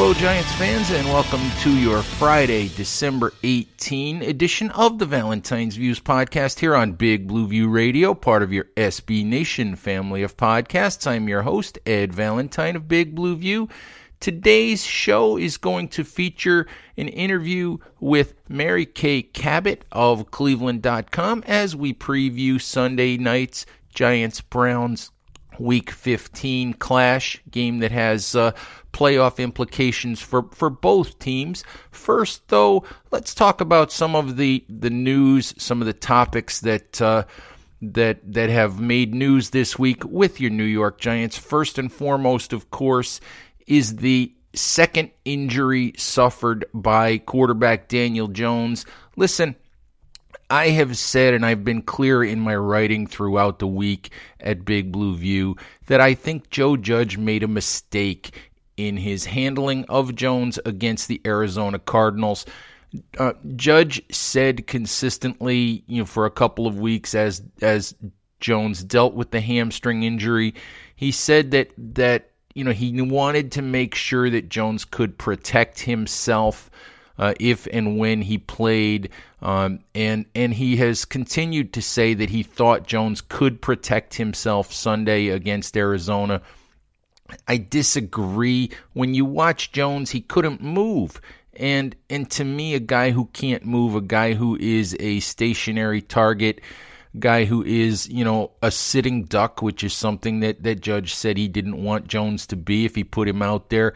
Hello, Giants fans, and welcome to your Friday, December 18 edition of the Valentine's Views podcast here on Big Blue View Radio, part of your SB Nation family of podcasts. I'm your host, Ed Valentine of Big Blue View. Today's show is going to feature an interview with Mary Kay Cabot of Cleveland.com as we preview Sunday night's Giants Browns Week 15 clash game that has uh, playoff implications for, for both teams. First, though, let's talk about some of the, the news, some of the topics that uh, that that have made news this week with your New York Giants. First and foremost, of course, is the second injury suffered by quarterback Daniel Jones. Listen, I have said, and I've been clear in my writing throughout the week at Big Blue View, that I think Joe Judge made a mistake in his handling of Jones against the Arizona Cardinals. Uh, Judge said consistently, you know, for a couple of weeks as as Jones dealt with the hamstring injury, he said that that you know he wanted to make sure that Jones could protect himself uh, if and when he played, um, and and he has continued to say that he thought Jones could protect himself Sunday against Arizona. I disagree. When you watch Jones, he couldn't move. And and to me, a guy who can't move, a guy who is a stationary target, guy who is, you know, a sitting duck, which is something that, that Judge said he didn't want Jones to be if he put him out there.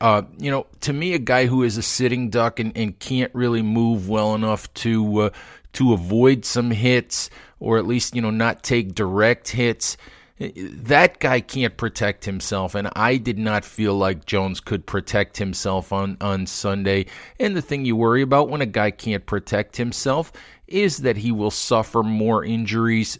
Uh, you know, to me, a guy who is a sitting duck and, and can't really move well enough to uh, to avoid some hits, or at least you know not take direct hits that guy can't protect himself, and I did not feel like Jones could protect himself on, on Sunday. And the thing you worry about when a guy can't protect himself is that he will suffer more injuries,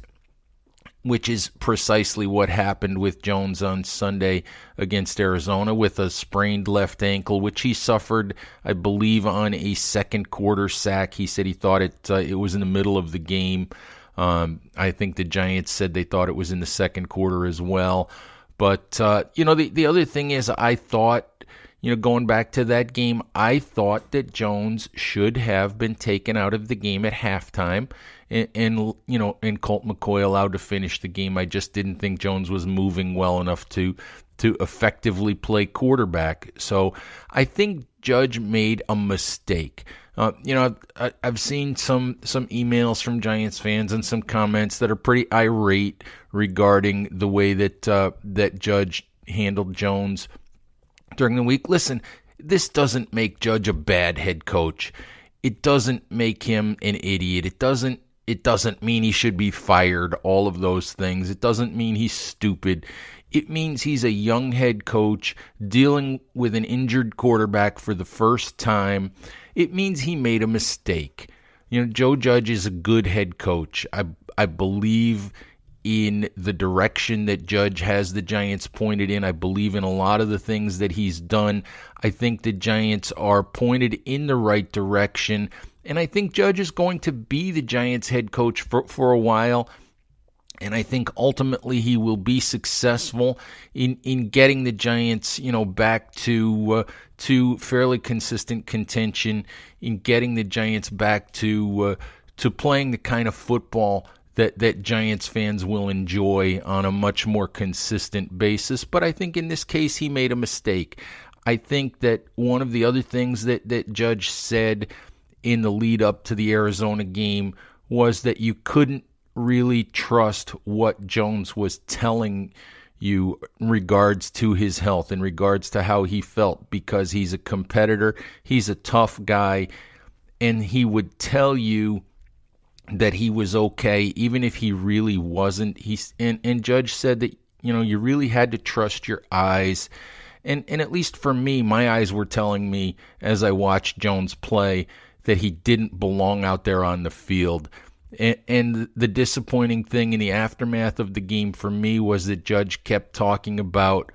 which is precisely what happened with Jones on Sunday against Arizona with a sprained left ankle, which he suffered, I believe, on a second quarter sack. He said he thought it uh, it was in the middle of the game. Um, I think the Giants said they thought it was in the second quarter as well. But uh, you know, the the other thing is, I thought, you know, going back to that game, I thought that Jones should have been taken out of the game at halftime, and, and you know, and Colt McCoy allowed to finish the game. I just didn't think Jones was moving well enough to to effectively play quarterback. So I think Judge made a mistake. Uh, you know, I, have seen some some emails from Giants fans and some comments that are pretty irate regarding the way that uh, that Judge handled Jones during the week. Listen, this doesn't make Judge a bad head coach. It doesn't make him an idiot. It doesn't it doesn't mean he should be fired. All of those things. It doesn't mean he's stupid. It means he's a young head coach dealing with an injured quarterback for the first time it means he made a mistake. You know, Joe Judge is a good head coach. I I believe in the direction that Judge has the Giants pointed in. I believe in a lot of the things that he's done. I think the Giants are pointed in the right direction. And I think Judge is going to be the Giants head coach for, for a while. And I think ultimately he will be successful in, in getting the Giants, you know, back to uh, to fairly consistent contention, in getting the Giants back to uh, to playing the kind of football that that Giants fans will enjoy on a much more consistent basis. But I think in this case he made a mistake. I think that one of the other things that that Judge said in the lead up to the Arizona game was that you couldn't really trust what Jones was telling you in regards to his health, in regards to how he felt, because he's a competitor, he's a tough guy, and he would tell you that he was okay, even if he really wasn't. He's and, and Judge said that you know you really had to trust your eyes. And and at least for me, my eyes were telling me as I watched Jones play that he didn't belong out there on the field. And, and the disappointing thing in the aftermath of the game for me was that Judge kept talking about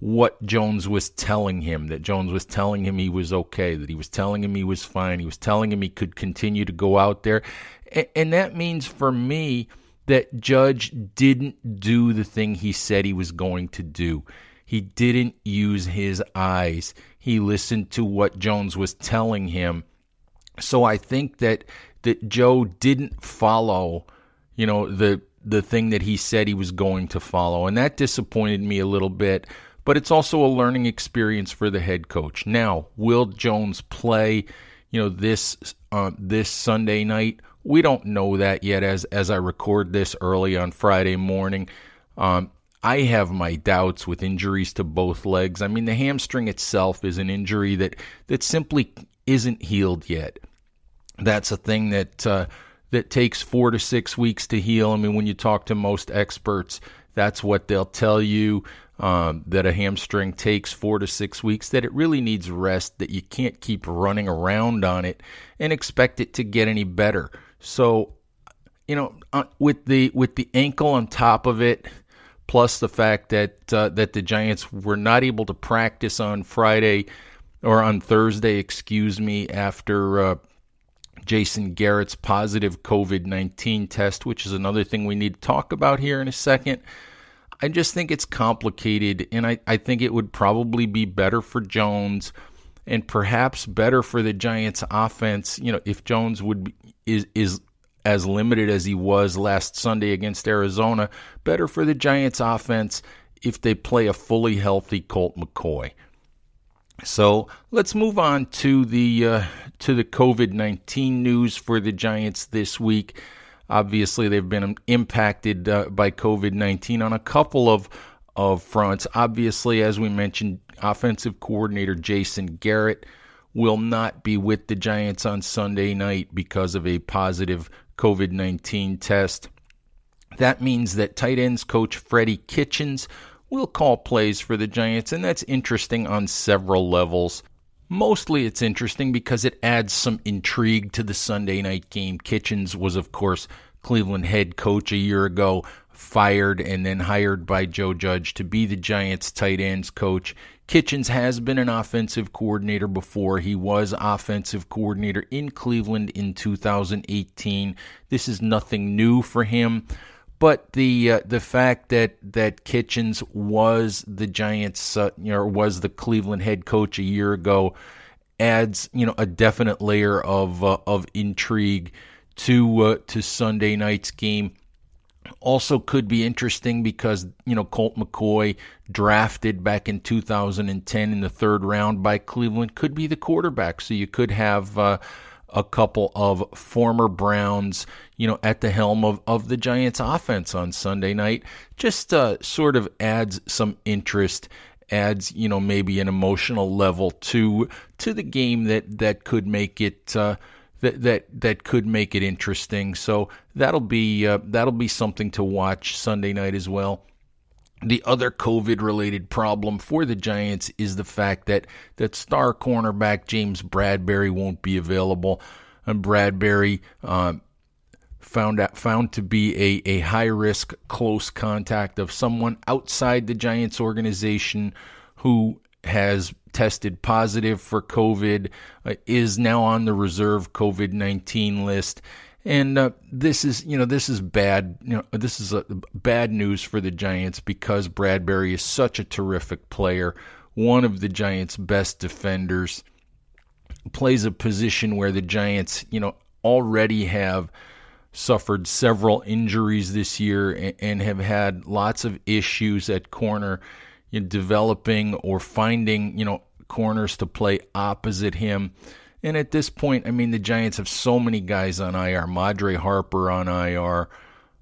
what Jones was telling him, that Jones was telling him he was okay, that he was telling him he was fine, he was telling him he could continue to go out there. And, that means for me that Judge didn't do the thing he said he was going to do. He didn't use his eyes. He listened to what Jones was telling him. So I think that that Joe didn't follow, you know, the the thing that he said he was going to follow, and that disappointed me a little bit. But it's also a learning experience for the head coach. Now, will Jones play, you know, this uh, this Sunday night? We don't know that yet. As as I record this early on Friday morning, um, I have my doubts with injuries to both legs. I mean, the hamstring itself is an injury that that simply isn't healed yet that's a thing that uh, that takes four to six weeks to heal. I mean, when you talk to most experts, that's what they'll tell you. Um, that a hamstring takes four to six weeks, that it really needs rest, that you can't keep running around on it and expect it to get any better. So, you know, uh, with the with the ankle on top of it, plus the fact that uh, that the Giants were not able to practice on Friday or on Thursday, excuse me, after uh, Jason Garrett's positive COVID 19 test, which is another thing we need to talk about here in a second. I just think it's complicated, and I, I think it would probably be better for Jones and perhaps better for the Giants offense, you know, if Jones would be, is is as limited as he was last Sunday against Arizona, better for the Giants offense if they play a fully healthy Colt McCoy. So let's move on to the uh, to the COVID nineteen news for the Giants this week. Obviously, they've been impacted uh, by COVID nineteen on a couple of of fronts. Obviously, as we mentioned, offensive coordinator Jason Garrett will not be with the Giants on Sunday night because of a positive COVID 19 test. That means that tight ends coach Freddie Kitchens will call plays for the Giants, and that's interesting on several levels. Mostly it's interesting because it adds some intrigue to the Sunday night game. Kitchens was, of course, Cleveland head coach a year ago, fired and then hired by Joe Judge to be the Giants tight ends coach. Kitchens has been an offensive coordinator before. He was offensive coordinator in Cleveland in 2018. This is nothing new for him. But the uh, the fact that that Kitchens was the Giants, uh, know, was the Cleveland head coach a year ago, adds you know a definite layer of uh, of intrigue to uh, to Sunday night's game. Also, could be interesting because you know Colt McCoy, drafted back in 2010 in the third round by Cleveland, could be the quarterback. So you could have uh, a couple of former Browns, you know, at the helm of, of the Giants offense on Sunday night. Just uh, sort of adds some interest, adds, you know, maybe an emotional level to to the game that that could make it uh, that that that could make it interesting. So that'll be uh, that'll be something to watch Sunday night as well. The other COVID related problem for the Giants is the fact that that star cornerback James Bradberry won't be available. And Bradberry uh, found out, found to be a, a high risk close contact of someone outside the Giants organization who has tested positive for COVID, uh, is now on the reserve COVID 19 list. And uh, this is, you know, this is bad. You know, this is a bad news for the Giants because Bradberry is such a terrific player, one of the Giants' best defenders. Plays a position where the Giants, you know, already have suffered several injuries this year and, and have had lots of issues at corner in developing or finding, you know, corners to play opposite him. And at this point, I mean, the Giants have so many guys on IR. Madre Harper on IR,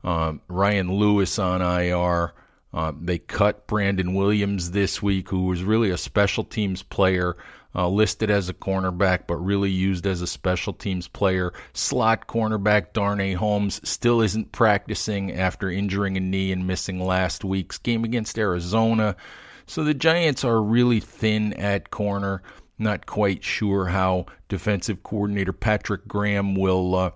uh, Ryan Lewis on IR. Uh, they cut Brandon Williams this week, who was really a special teams player, uh, listed as a cornerback, but really used as a special teams player. Slot cornerback Darnay Holmes still isn't practicing after injuring a knee and missing last week's game against Arizona. So the Giants are really thin at corner. Not quite sure how defensive coordinator Patrick Graham will uh,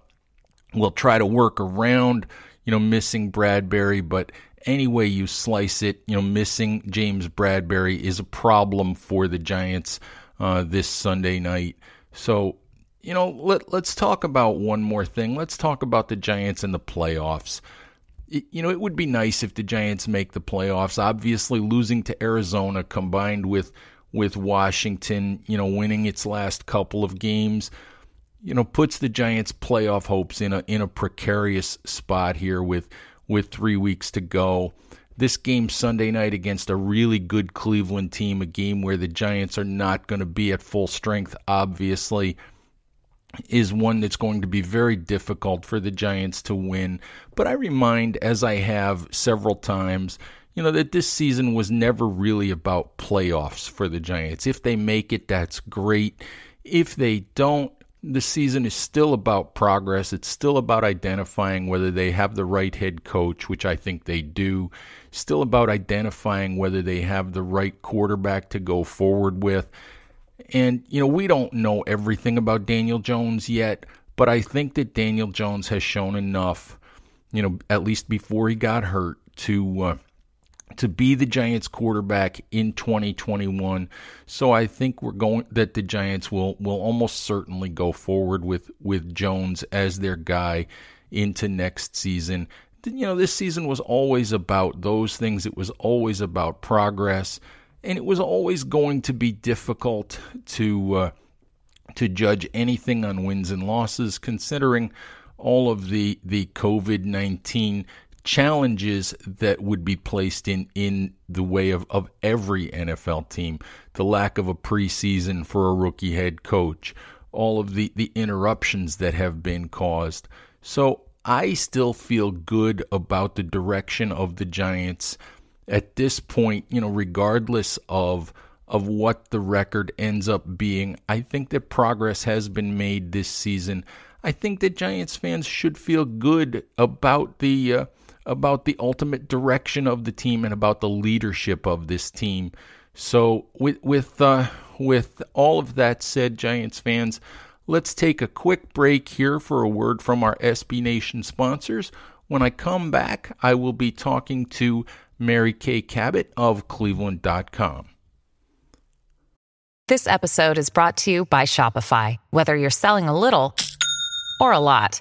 will try to work around you know missing Bradberry, but any way you slice it, you know missing James Bradberry is a problem for the Giants uh, this Sunday night. So you know let let's talk about one more thing. Let's talk about the Giants and the playoffs you know, it would be nice if the Giants make the playoffs. Obviously, losing to Arizona combined with with Washington, you know, winning its last couple of games, you know, puts the Giants' playoff hopes in a in a precarious spot here with with three weeks to go. This game Sunday night against a really good Cleveland team, a game where the Giants are not going to be at full strength, obviously is one that's going to be very difficult for the Giants to win. But I remind, as I have several times, you know, that this season was never really about playoffs for the Giants. If they make it, that's great. If they don't, the season is still about progress. It's still about identifying whether they have the right head coach, which I think they do. Still about identifying whether they have the right quarterback to go forward with. And, you know, we don't know everything about Daniel Jones yet, but I think that Daniel Jones has shown enough, you know, at least before he got hurt, to. Uh, to be the Giants quarterback in 2021. So I think we're going that the Giants will will almost certainly go forward with with Jones as their guy into next season. You know, this season was always about those things. It was always about progress and it was always going to be difficult to uh, to judge anything on wins and losses, considering all of the the COVID nineteen challenges that would be placed in in the way of, of every NFL team. The lack of a preseason for a rookie head coach, all of the, the interruptions that have been caused. So I still feel good about the direction of the Giants at this point, you know, regardless of of what the record ends up being, I think that progress has been made this season. I think that Giants fans should feel good about the uh, about the ultimate direction of the team and about the leadership of this team. So with with uh, with all of that said, Giants fans, let's take a quick break here for a word from our SB Nation sponsors. When I come back, I will be talking to Mary Kay Cabot of Cleveland.com. This episode is brought to you by Shopify. Whether you're selling a little or a lot,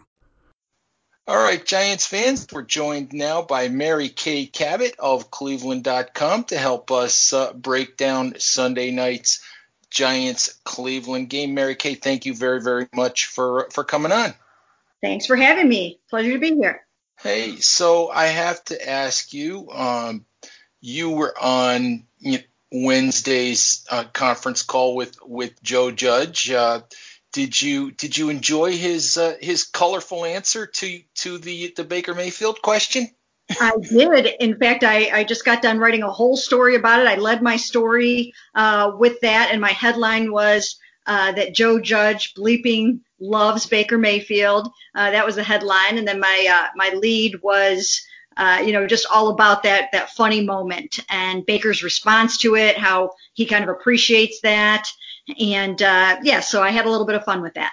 All right, Giants fans, we're joined now by Mary Kay Cabot of Cleveland.com to help us uh, break down Sunday night's Giants Cleveland game. Mary Kay, thank you very, very much for for coming on. Thanks for having me. Pleasure to be here. Hey, so I have to ask you. Um, you were on you know, Wednesday's uh, conference call with with Joe Judge. Uh, did you did you enjoy his uh, his colorful answer to to the the Baker Mayfield question? I did. In fact, I, I just got done writing a whole story about it. I led my story uh, with that, and my headline was uh, that Joe Judge bleeping loves Baker Mayfield. Uh, that was the headline, and then my uh, my lead was. Uh, you know, just all about that that funny moment and Baker's response to it, how he kind of appreciates that, and uh, yeah, so I had a little bit of fun with that.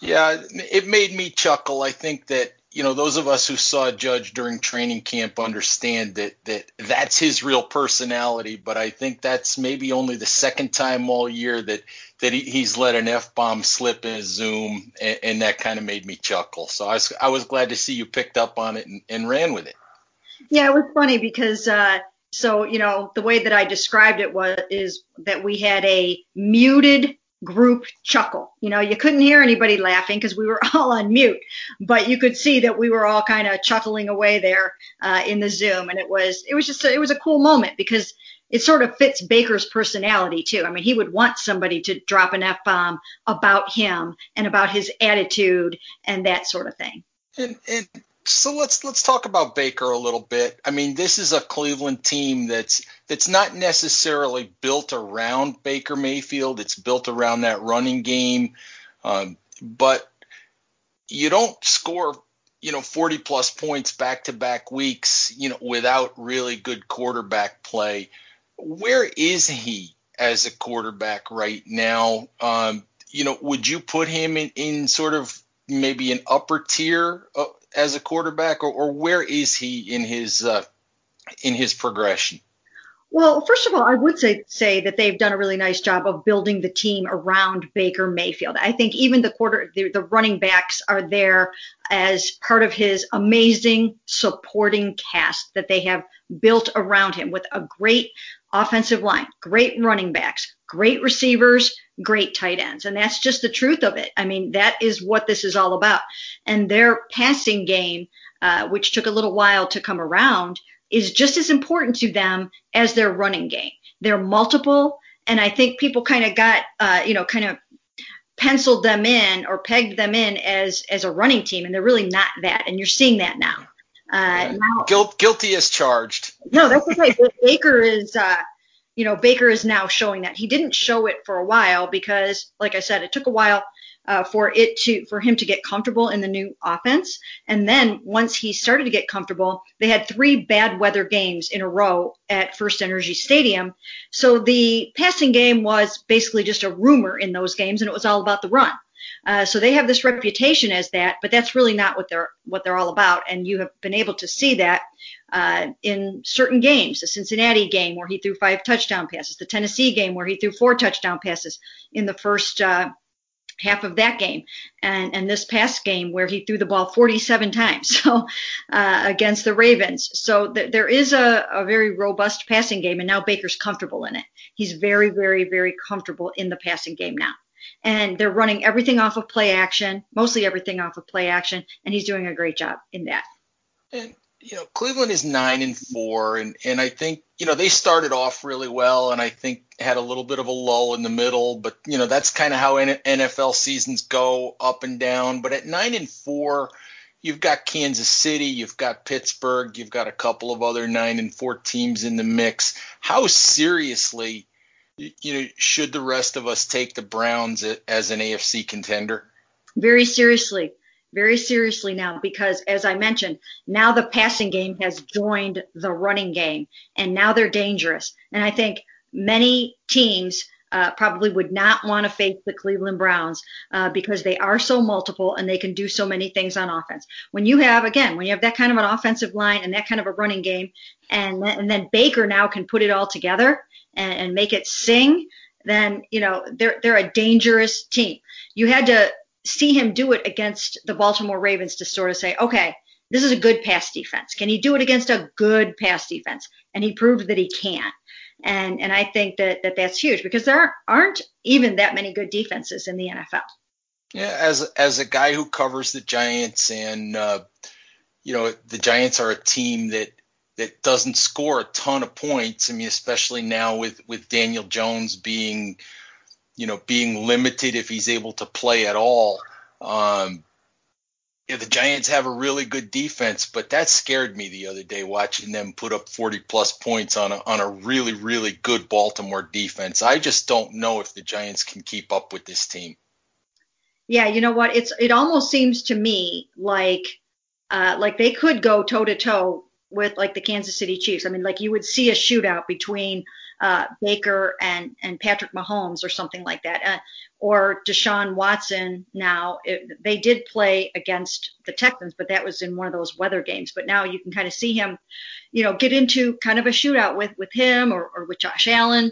Yeah, it made me chuckle. I think that you know those of us who saw Judge during training camp understand that that that's his real personality. But I think that's maybe only the second time all year that that he, he's let an f bomb slip in his Zoom, and, and that kind of made me chuckle. So I was I was glad to see you picked up on it and, and ran with it. Yeah, it was funny because. Uh, so you know the way that I described it was is that we had a muted group chuckle. You know, you couldn't hear anybody laughing because we were all on mute, but you could see that we were all kind of chuckling away there uh, in the Zoom, and it was it was just a, it was a cool moment because it sort of fits Baker's personality too. I mean, he would want somebody to drop an f bomb about him and about his attitude and that sort of thing. And, and so let's let's talk about Baker a little bit. I mean, this is a Cleveland team that's that's not necessarily built around Baker Mayfield. It's built around that running game, um, but you don't score you know 40 plus points back to back weeks you know without really good quarterback play. Where is he as a quarterback right now? Um, you know, would you put him in, in sort of maybe an upper tier as a quarterback, or, or where is he in his uh, in his progression? Well, first of all, I would say say that they've done a really nice job of building the team around Baker Mayfield. I think even the quarter the, the running backs are there as part of his amazing supporting cast that they have built around him with a great offensive line, great running backs, great receivers, great tight ends. And that's just the truth of it. I mean, that is what this is all about. And their passing game, uh, which took a little while to come around, is just as important to them as their running game. They're multiple. And I think people kind of got, uh, you know, kind of penciled them in or pegged them in as as a running team, and they're really not that. And you're seeing that now. Uh, now Guilt, guilty as charged. No, that's okay. Baker is, uh, you know, Baker is now showing that. He didn't show it for a while because, like I said, it took a while uh, for it to for him to get comfortable in the new offense. And then once he started to get comfortable, they had three bad weather games in a row at FirstEnergy Stadium. So the passing game was basically just a rumor in those games, and it was all about the run. Uh, so they have this reputation as that, but that's really not what they're what they're all about. And you have been able to see that uh, in certain games. The Cincinnati game where he threw five touchdown passes, the Tennessee game where he threw four touchdown passes in the first uh, half of that game, and and this past game where he threw the ball 47 times so uh, against the Ravens. So th- there is a, a very robust passing game, and now Baker's comfortable in it. He's very very very comfortable in the passing game now and they're running everything off of play action, mostly everything off of play action, and he's doing a great job in that. And you know, Cleveland is nine and four, and and I think you know they started off really well, and I think had a little bit of a lull in the middle, but you know that's kind of how NFL seasons go up and down. But at nine and four, you've got Kansas City, you've got Pittsburgh, you've got a couple of other nine and four teams in the mix. How seriously you know, should the rest of us take the Browns as an AFC contender? Very seriously, very seriously now, because as I mentioned, now the passing game has joined the running game, and now they're dangerous. And I think many teams uh, probably would not want to face the Cleveland Browns uh, because they are so multiple and they can do so many things on offense. When you have, again, when you have that kind of an offensive line and that kind of a running game, and, and then Baker now can put it all together and, and make it sing, then you know they're they're a dangerous team. You had to see him do it against the Baltimore Ravens to sort of say, okay, this is a good pass defense. Can he do it against a good pass defense? And he proved that he can. And and I think that, that that's huge because there aren't even that many good defenses in the NFL. Yeah, as as a guy who covers the Giants and uh, you know the Giants are a team that that doesn't score a ton of points. I mean, especially now with with Daniel Jones being, you know, being limited if he's able to play at all. Um, yeah, the Giants have a really good defense, but that scared me the other day watching them put up 40 plus points on a, on a really, really good Baltimore defense. I just don't know if the Giants can keep up with this team. Yeah, you know what? It's it almost seems to me like uh, like they could go toe to toe with like the Kansas City Chiefs. I mean, like you would see a shootout between uh, Baker and and Patrick Mahomes or something like that, uh, or Deshaun Watson. Now it, they did play against the Texans, but that was in one of those weather games. But now you can kind of see him, you know, get into kind of a shootout with with him or, or with Josh Allen,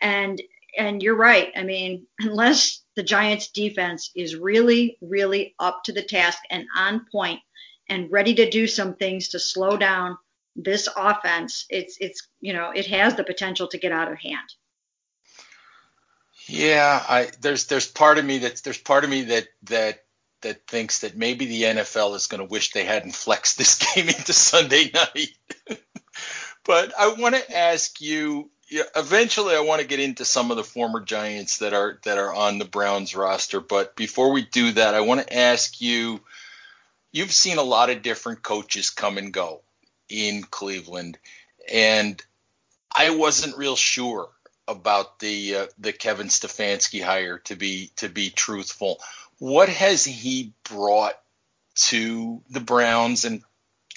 and and you're right. I mean, unless the Giants defense is really really up to the task and on point and ready to do some things to slow down this offense, it's it's you know it has the potential to get out of hand. Yeah, I there's there's part of me that there's part of me that that that thinks that maybe the NFL is going to wish they hadn't flexed this game into Sunday night. but I want to ask you. Eventually, I want to get into some of the former Giants that are that are on the Browns roster. But before we do that, I want to ask you. You've seen a lot of different coaches come and go in Cleveland, and I wasn't real sure about the uh, the Kevin Stefanski hire to be to be truthful. What has he brought to the Browns, and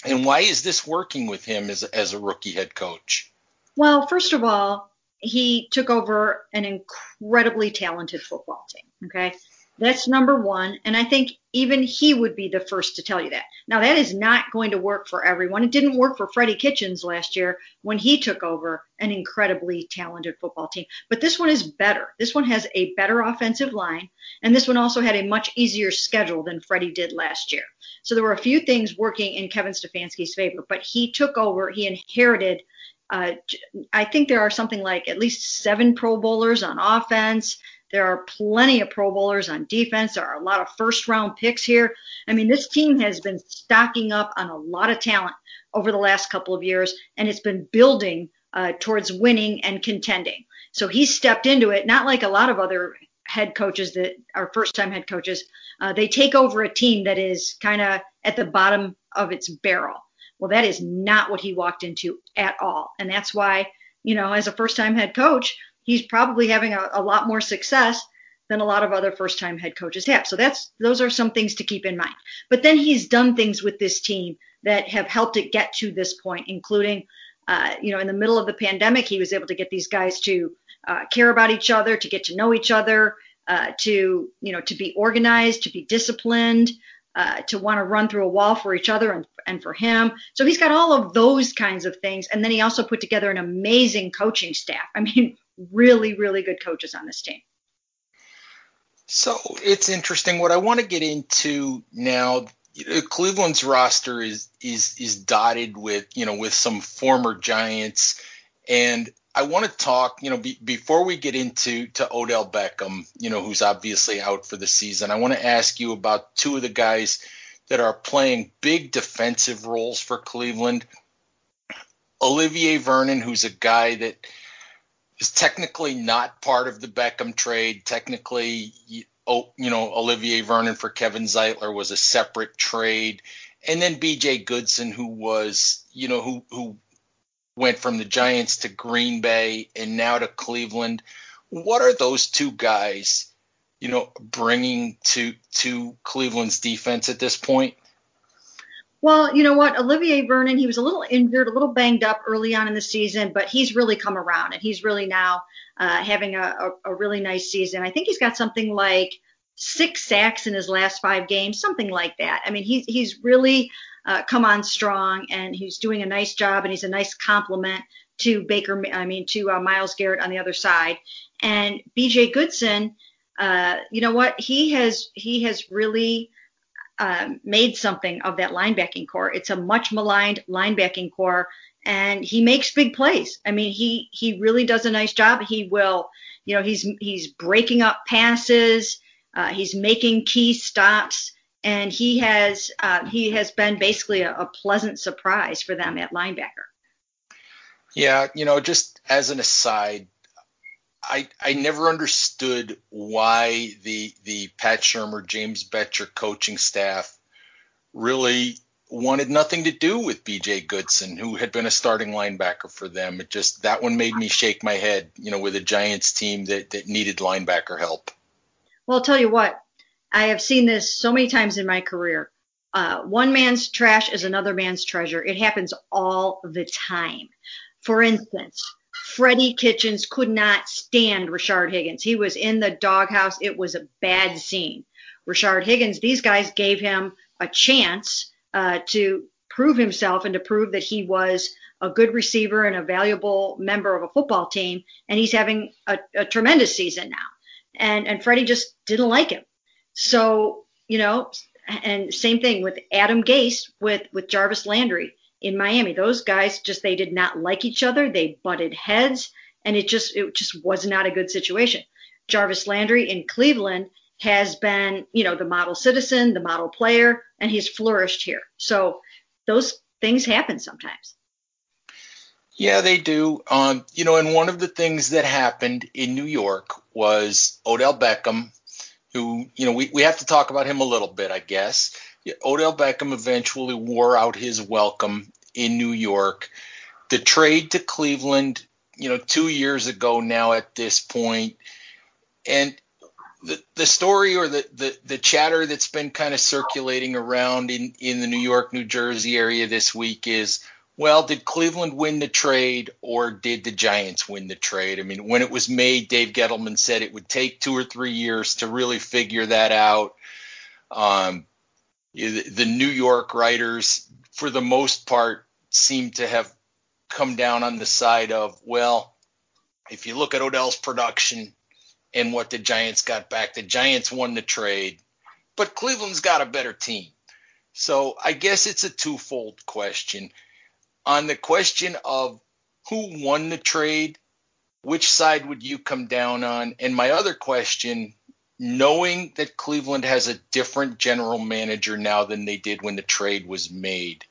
and why is this working with him as as a rookie head coach? Well, first of all, he took over an incredibly talented football team. Okay, that's number one. And I think even he would be the first to tell you that. Now, that is not going to work for everyone. It didn't work for Freddie Kitchens last year when he took over an incredibly talented football team. But this one is better. This one has a better offensive line. And this one also had a much easier schedule than Freddie did last year. So there were a few things working in Kevin Stefanski's favor. But he took over, he inherited. Uh, I think there are something like at least seven Pro Bowlers on offense. There are plenty of Pro Bowlers on defense. There are a lot of first round picks here. I mean, this team has been stocking up on a lot of talent over the last couple of years, and it's been building uh, towards winning and contending. So he stepped into it, not like a lot of other head coaches that are first time head coaches. Uh, they take over a team that is kind of at the bottom of its barrel. Well, that is not what he walked into at all. And that's why, you know, as a first time head coach, he's probably having a, a lot more success than a lot of other first time head coaches have. So that's those are some things to keep in mind. But then he's done things with this team that have helped it get to this point, including uh, you know, in the middle of the pandemic, he was able to get these guys to uh, care about each other, to get to know each other, uh, to you know, to be organized, to be disciplined, uh, to want to run through a wall for each other and, and for him. So he's got all of those kinds of things, and then he also put together an amazing coaching staff. I mean, really, really good coaches on this team. So it's interesting. What I want to get into now, Cleveland's roster is is is dotted with you know with some former Giants, and I want to talk. You know, be, before we get into to Odell Beckham, you know, who's obviously out for the season. I want to ask you about two of the guys that are playing big defensive roles for Cleveland. Olivier Vernon, who's a guy that is technically not part of the Beckham trade. Technically, oh, you know, Olivier Vernon for Kevin Zeitler was a separate trade. And then BJ Goodson, who was, you know, who who went from the Giants to Green Bay and now to Cleveland. What are those two guys, you know, bringing to to Cleveland's defense at this point? Well, you know what? Olivier Vernon, he was a little injured, a little banged up early on in the season, but he's really come around and he's really now uh, having a, a, a really nice season. I think he's got something like six sacks in his last five games, something like that. I mean, he's he's really uh, come on strong and he's doing a nice job and he's a nice complement to Baker. I mean, to uh, Myles Garrett on the other side. And B.J. Goodson, uh, you know what? He has he has really um, made something of that linebacking corps. It's a much maligned linebacking corps, and he makes big plays. I mean, he he really does a nice job. He will, you know, he's he's breaking up passes. Uh, he's making key stops, and he has uh, he has been basically a, a pleasant surprise for them at linebacker. Yeah, you know, just as an aside, I I never understood why the the Pat Shurmur James Bettcher coaching staff really wanted nothing to do with BJ Goodson, who had been a starting linebacker for them. It just that one made me shake my head, you know, with a Giants team that, that needed linebacker help. Well, I'll tell you what, I have seen this so many times in my career. Uh, one man's trash is another man's treasure. It happens all the time. For instance, Freddie Kitchens could not stand Rashard Higgins. He was in the doghouse. It was a bad scene. Rashard Higgins, these guys gave him a chance uh, to prove himself and to prove that he was a good receiver and a valuable member of a football team. And he's having a, a tremendous season now. And and Freddie just didn't like him. So you know, and same thing with Adam Gase with with Jarvis Landry in Miami. Those guys just they did not like each other. They butted heads, and it just it just was not a good situation. Jarvis Landry in Cleveland has been, you know, the model citizen, the model player, and he's flourished here. So those things happen sometimes. Yeah, they do. Um, you know, and one of the things that happened in New York was Odell Beckham, who, you know, we, we have to talk about him a little bit, I guess. Odell Beckham eventually wore out his welcome in New York. The trade to Cleveland, you know, two years ago now at this point, and the, the story or the, the, the chatter that's been kind of circulating around in, in the New York, New Jersey area this week is, well, did Cleveland win the trade or did the Giants win the trade? I mean, when it was made, Dave Gettleman said it would take two or three years to really figure that out. Um, the New York writers, for the most part, seem to have come down on the side of, well, if you look at Odell's production, and what the Giants got back. The Giants won the trade, but Cleveland's got a better team. So I guess it's a twofold question. On the question of who won the trade, which side would you come down on? And my other question, knowing that Cleveland has a different general manager now than they did when the trade was made,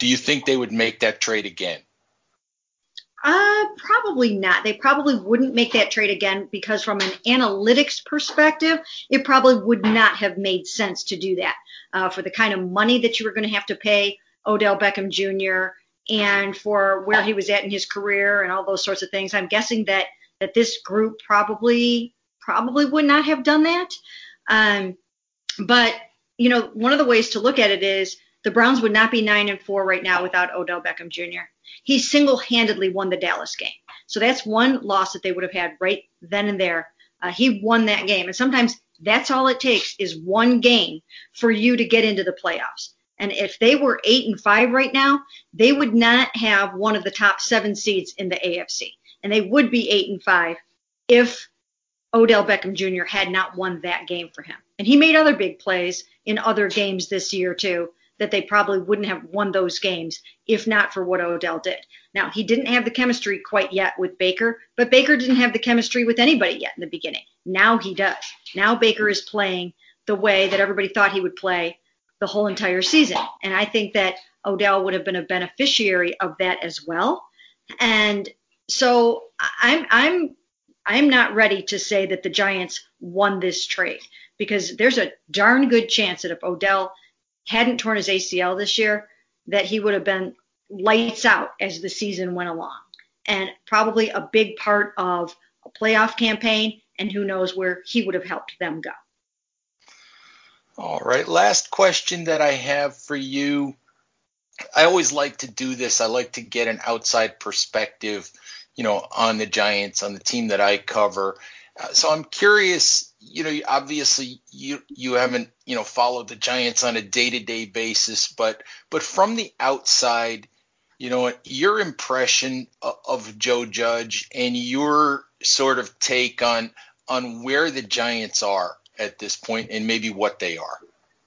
do you think they would make that trade again? Uh, probably not. They probably wouldn't make that trade again because, from an analytics perspective, it probably would not have made sense to do that uh, for the kind of money that you were going to have to pay Odell Beckham Jr. and for where he was at in his career and all those sorts of things. I'm guessing that that this group probably probably would not have done that. Um, but you know, one of the ways to look at it is the Browns would not be nine and four right now without Odell Beckham Jr. He single handedly won the Dallas game. So that's one loss that they would have had right then and there. Uh, he won that game. And sometimes that's all it takes is one game for you to get into the playoffs. And if they were eight and five right now, they would not have one of the top seven seeds in the AFC. And they would be eight and five if Odell Beckham Jr. had not won that game for him. And he made other big plays in other games this year, too that they probably wouldn't have won those games if not for what Odell did. Now, he didn't have the chemistry quite yet with Baker, but Baker didn't have the chemistry with anybody yet in the beginning. Now he does. Now Baker is playing the way that everybody thought he would play the whole entire season. And I think that Odell would have been a beneficiary of that as well. And so I'm I'm I'm not ready to say that the Giants won this trade because there's a darn good chance that if Odell hadn't torn his ACL this year, that he would have been lights out as the season went along. And probably a big part of a playoff campaign, and who knows where he would have helped them go. All right, last question that I have for you. I always like to do this. I like to get an outside perspective, you know, on the Giants, on the team that I cover. Uh, so I'm curious you know, obviously you you haven't you know followed the Giants on a day to day basis, but but from the outside, you know, your impression of, of Joe Judge and your sort of take on on where the Giants are at this point and maybe what they are.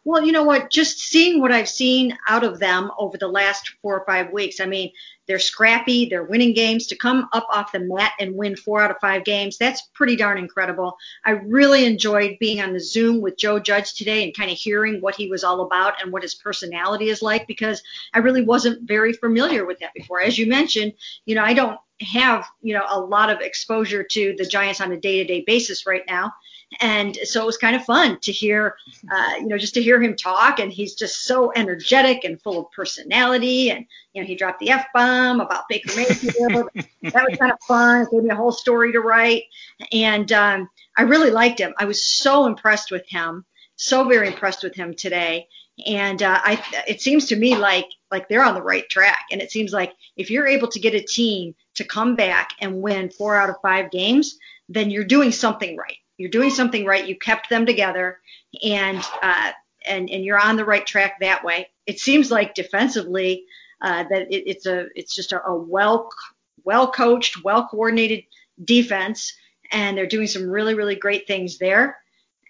Well, you know what? Just seeing what I've seen out of them over the last four or five weeks. I mean, they're scrappy. They're winning games. To come up off the mat and win four out of five games, that's pretty darn incredible. I really enjoyed being on the Zoom with Joe Judge today and kind of hearing what he was all about and what his personality is like because I really wasn't very familiar with that before. As you mentioned, you know, I don't have, you know, a lot of exposure to the Giants on a day to day basis right now. And so it was kind of fun to hear, uh, you know, just to hear him talk. And he's just so energetic and full of personality. And, you know, he dropped the F bomb about Baker Mayfield. that was kind of fun. It gave me a whole story to write. And um, I really liked him. I was so impressed with him, so very impressed with him today. And uh, I, it seems to me like like they're on the right track. And it seems like if you're able to get a team to come back and win four out of five games, then you're doing something right. You're doing something right. You kept them together, and uh, and and you're on the right track that way. It seems like defensively uh, that it, it's a it's just a, a well well coached, well coordinated defense, and they're doing some really really great things there.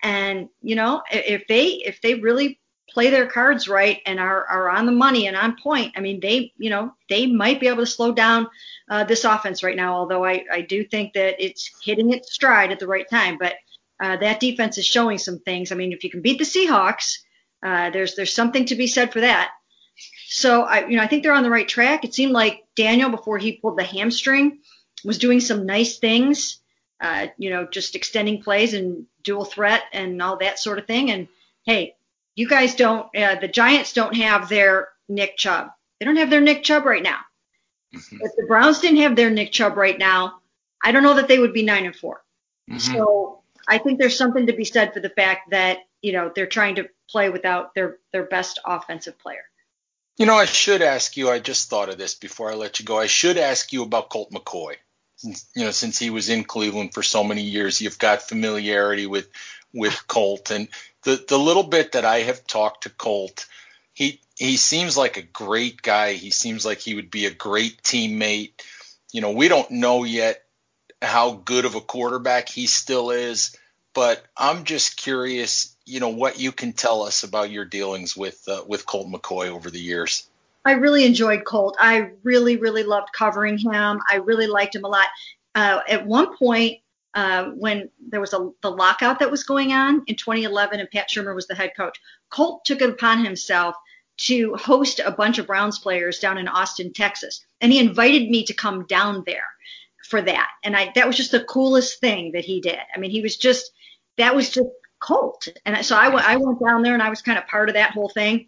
And you know, if they if they really play their cards right and are, are on the money and on point, I mean, they, you know, they might be able to slow down uh, this offense right now, although I, I do think that it's hitting its stride at the right time. But uh, that defense is showing some things. I mean, if you can beat the Seahawks, uh, there's there's something to be said for that. So I, you know, I think they're on the right track. It seemed like Daniel before he pulled the hamstring was doing some nice things, uh, you know, just extending plays and dual threat and all that sort of thing. And hey, you guys don't, uh, the Giants don't have their Nick Chubb. They don't have their Nick Chubb right now. Mm-hmm. If the Browns didn't have their Nick Chubb right now, I don't know that they would be nine and 4 mm-hmm. So I think there's something to be said for the fact that you know they're trying to play without their their best offensive player. You know, I should ask you. I just thought of this before I let you go. I should ask you about Colt McCoy. Since, you know, since he was in Cleveland for so many years, you've got familiarity with with Colt, and the the little bit that I have talked to Colt, he he seems like a great guy. He seems like he would be a great teammate. You know, we don't know yet how good of a quarterback he still is, but I'm just curious, you know, what you can tell us about your dealings with uh, with Colt McCoy over the years. I really enjoyed Colt. I really, really loved covering him. I really liked him a lot. Uh, at one point, uh, when there was a, the lockout that was going on in 2011 and Pat Shurmur was the head coach, Colt took it upon himself to host a bunch of Browns players down in Austin, Texas. And he invited me to come down there for that. And I that was just the coolest thing that he did. I mean, he was just that was just Colt. And so I went down there and I was kind of part of that whole thing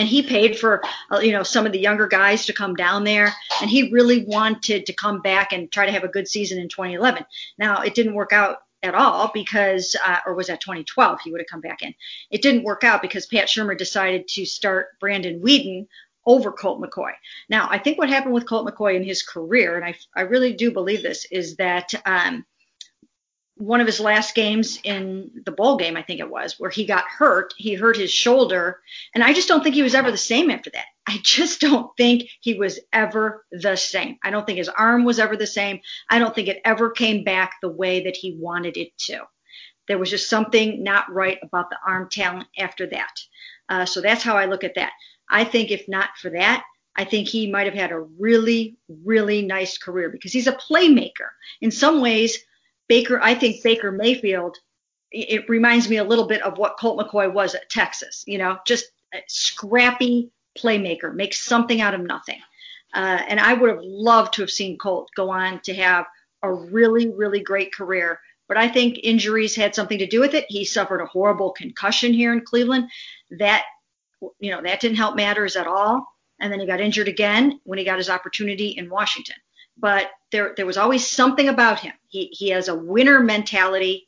and he paid for uh, you know some of the younger guys to come down there. And he really wanted to come back and try to have a good season in 2011 now it didn't work out at all because uh, or was that 2012 he would have come back in? It didn't work out because pat shurmur decided to start brandon weeden over colt mccoy. Now i think what happened with colt mccoy in his career and i, I really do believe this is that um, one of his last games in the bowl game, I think it was, where he got hurt. He hurt his shoulder. And I just don't think he was ever the same after that. I just don't think he was ever the same. I don't think his arm was ever the same. I don't think it ever came back the way that he wanted it to. There was just something not right about the arm talent after that. Uh, so that's how I look at that. I think if not for that, I think he might have had a really, really nice career because he's a playmaker. In some ways, Baker, I think Baker Mayfield, it reminds me a little bit of what Colt McCoy was at Texas. You know, just a scrappy playmaker, makes something out of nothing. Uh, and I would have loved to have seen Colt go on to have a really, really great career. But I think injuries had something to do with it. He suffered a horrible concussion here in Cleveland. That, you know, that didn't help matters at all. And then he got injured again when he got his opportunity in Washington but there there was always something about him. He he has a winner mentality.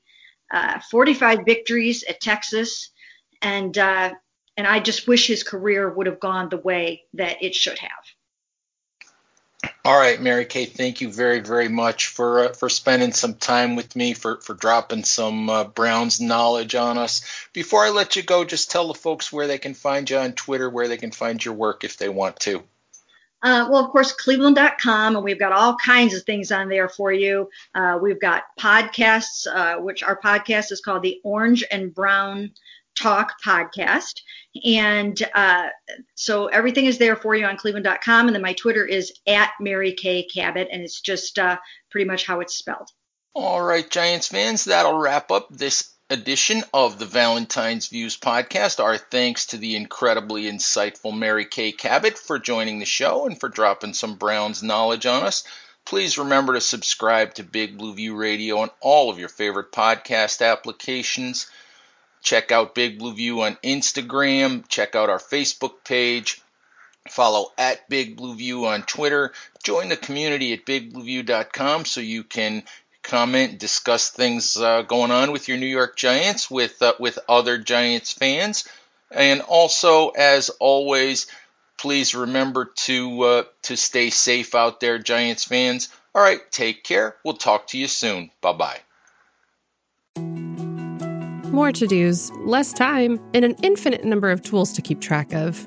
Uh, 45 victories at Texas, and uh, and I just wish his career would have gone the way that it should have. All right, Mary Kay, thank you very, very much for uh, for spending some time with me, for for dropping some uh, Browns knowledge on us. Before I let you go, just tell the folks where they can find you on Twitter, where they can find your work if they want to. Uh, well, of course, cleveland.com, and we've got all kinds of things on there for you. Uh, we've got podcasts, uh, which our podcast is called the Orange and Brown Talk Podcast. And uh, so everything is there for you on cleveland.com. And then my Twitter is at Mary Kay Cabot, and it's just uh, pretty much how it's spelled. All right, Giants fans, that'll wrap up this edition of the Valentine's Views podcast. Our thanks to the incredibly insightful Mary Kay Cabot for joining the show and for dropping some Browns knowledge on us. Please remember to subscribe to Big Blue View Radio on all of your favorite podcast applications. Check out Big Blue View on Instagram. Check out our Facebook page. Follow at Big Blue View on Twitter. Join the community at bigblueview.com so you can comment, discuss things uh, going on with your New York Giants with uh, with other Giants fans, and also, as always, please remember to uh, to stay safe out there, Giants fans. All right, take care. We'll talk to you soon. Bye bye. More to dos, less time, and an infinite number of tools to keep track of.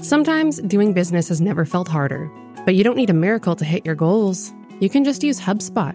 Sometimes doing business has never felt harder, but you don't need a miracle to hit your goals. You can just use HubSpot